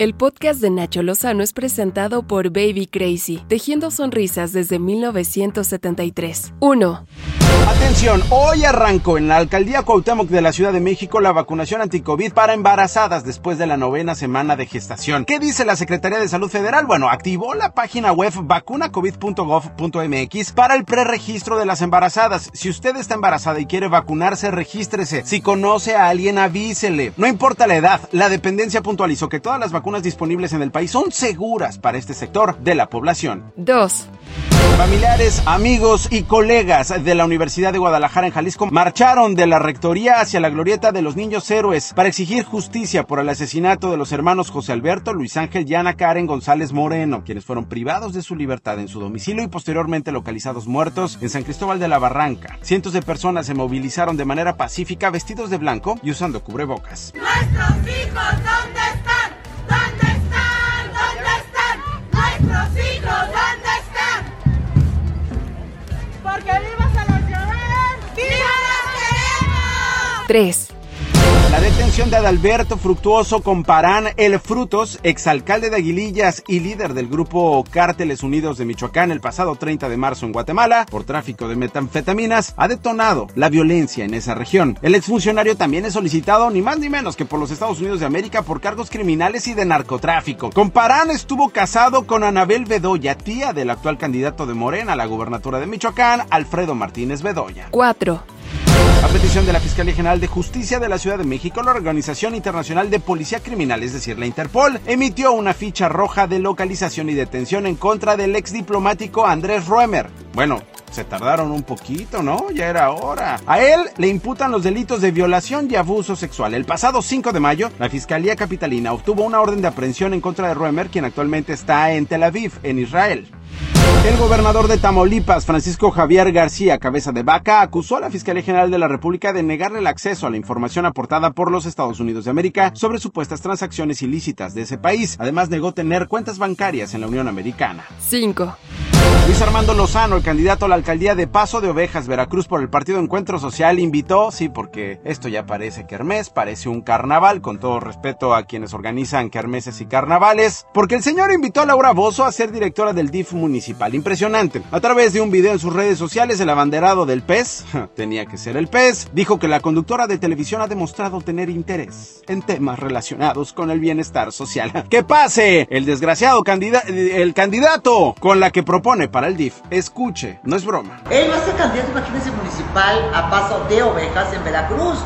El podcast de Nacho Lozano es presentado por Baby Crazy, tejiendo sonrisas desde 1973. 1. Atención, hoy arrancó en la alcaldía Cuauhtémoc de la Ciudad de México la vacunación anti-COVID para embarazadas después de la novena semana de gestación. ¿Qué dice la Secretaría de Salud Federal? Bueno, activó la página web vacunacovid.gov.mx para el preregistro de las embarazadas. Si usted está embarazada y quiere vacunarse, regístrese. Si conoce a alguien, avísele. No importa la edad, la dependencia puntualizó que todas las vacunas disponibles en el país son seguras para este sector de la población. 2. Familiares, amigos y colegas de la Universidad de Guadalajara en Jalisco marcharon de la rectoría hacia la glorieta de los niños héroes para exigir justicia por el asesinato de los hermanos José Alberto, Luis Ángel y Ana Karen González Moreno, quienes fueron privados de su libertad en su domicilio y posteriormente localizados muertos en San Cristóbal de la Barranca. Cientos de personas se movilizaron de manera pacífica vestidos de blanco y usando cubrebocas. ¡Nuestros hijos dónde están! ¿Dónde 3. La detención de Adalberto Fructuoso Comparán El Frutos, exalcalde de Aguilillas y líder del grupo Cárteles Unidos de Michoacán el pasado 30 de marzo en Guatemala por tráfico de metanfetaminas, ha detonado la violencia en esa región. El exfuncionario también es solicitado ni más ni menos que por los Estados Unidos de América por cargos criminales y de narcotráfico. Comparán estuvo casado con Anabel Bedoya, tía del actual candidato de Morena a la gubernatura de Michoacán, Alfredo Martínez Bedoya. 4. A petición de la Fiscalía General de Justicia de la Ciudad de México, la Organización Internacional de Policía Criminal, es decir, la Interpol, emitió una ficha roja de localización y detención en contra del ex diplomático Andrés Roemer. Bueno, se tardaron un poquito, ¿no? Ya era hora. A él le imputan los delitos de violación y abuso sexual. El pasado 5 de mayo, la Fiscalía Capitalina obtuvo una orden de aprehensión en contra de Roemer, quien actualmente está en Tel Aviv, en Israel. El gobernador de Tamaulipas, Francisco Javier García Cabeza de Vaca, acusó a la Fiscalía General de la República de negarle el acceso a la información aportada por los Estados Unidos de América sobre supuestas transacciones ilícitas de ese país. Además, negó tener cuentas bancarias en la Unión Americana. 5. Luis Armando Lozano, el candidato a la alcaldía de Paso de Ovejas, Veracruz, por el Partido Encuentro Social, invitó, sí, porque esto ya parece kermés, parece un carnaval, con todo respeto a quienes organizan kermeses y carnavales, porque el señor invitó a Laura Bozo a ser directora del DIF municipal. Impresionante. A través de un video en sus redes sociales, el abanderado del PES, tenía que ser el PES, dijo que la conductora de televisión ha demostrado tener interés en temas relacionados con el bienestar social. ¡Que pase! El desgraciado candida el candidato con la que propone para el DIF. Escuche, no es broma. Él va a ser candidato, imagínense, municipal a paso de ovejas en Veracruz.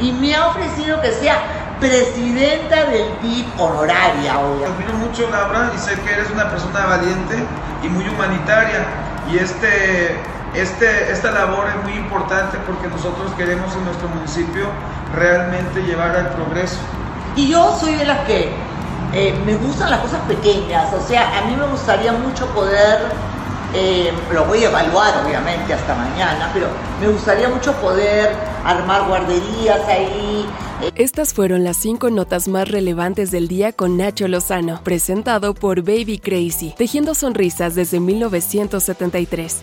Y me ha ofrecido que sea presidenta del DIF honoraria, oiga. Admiro mucho, Laura, y sé que eres una persona valiente y muy humanitaria. Y este, este, esta labor es muy importante porque nosotros queremos en nuestro municipio realmente llevar al progreso. Y yo soy de las que eh, me gustan las cosas pequeñas, o sea, a mí me gustaría mucho poder, eh, lo voy a evaluar obviamente hasta mañana, pero me gustaría mucho poder armar guarderías ahí. eh, Estas fueron las 5 notas más relevantes del día con Nacho Lozano, presentado por Baby Crazy, tejiendo sonrisas desde 1973.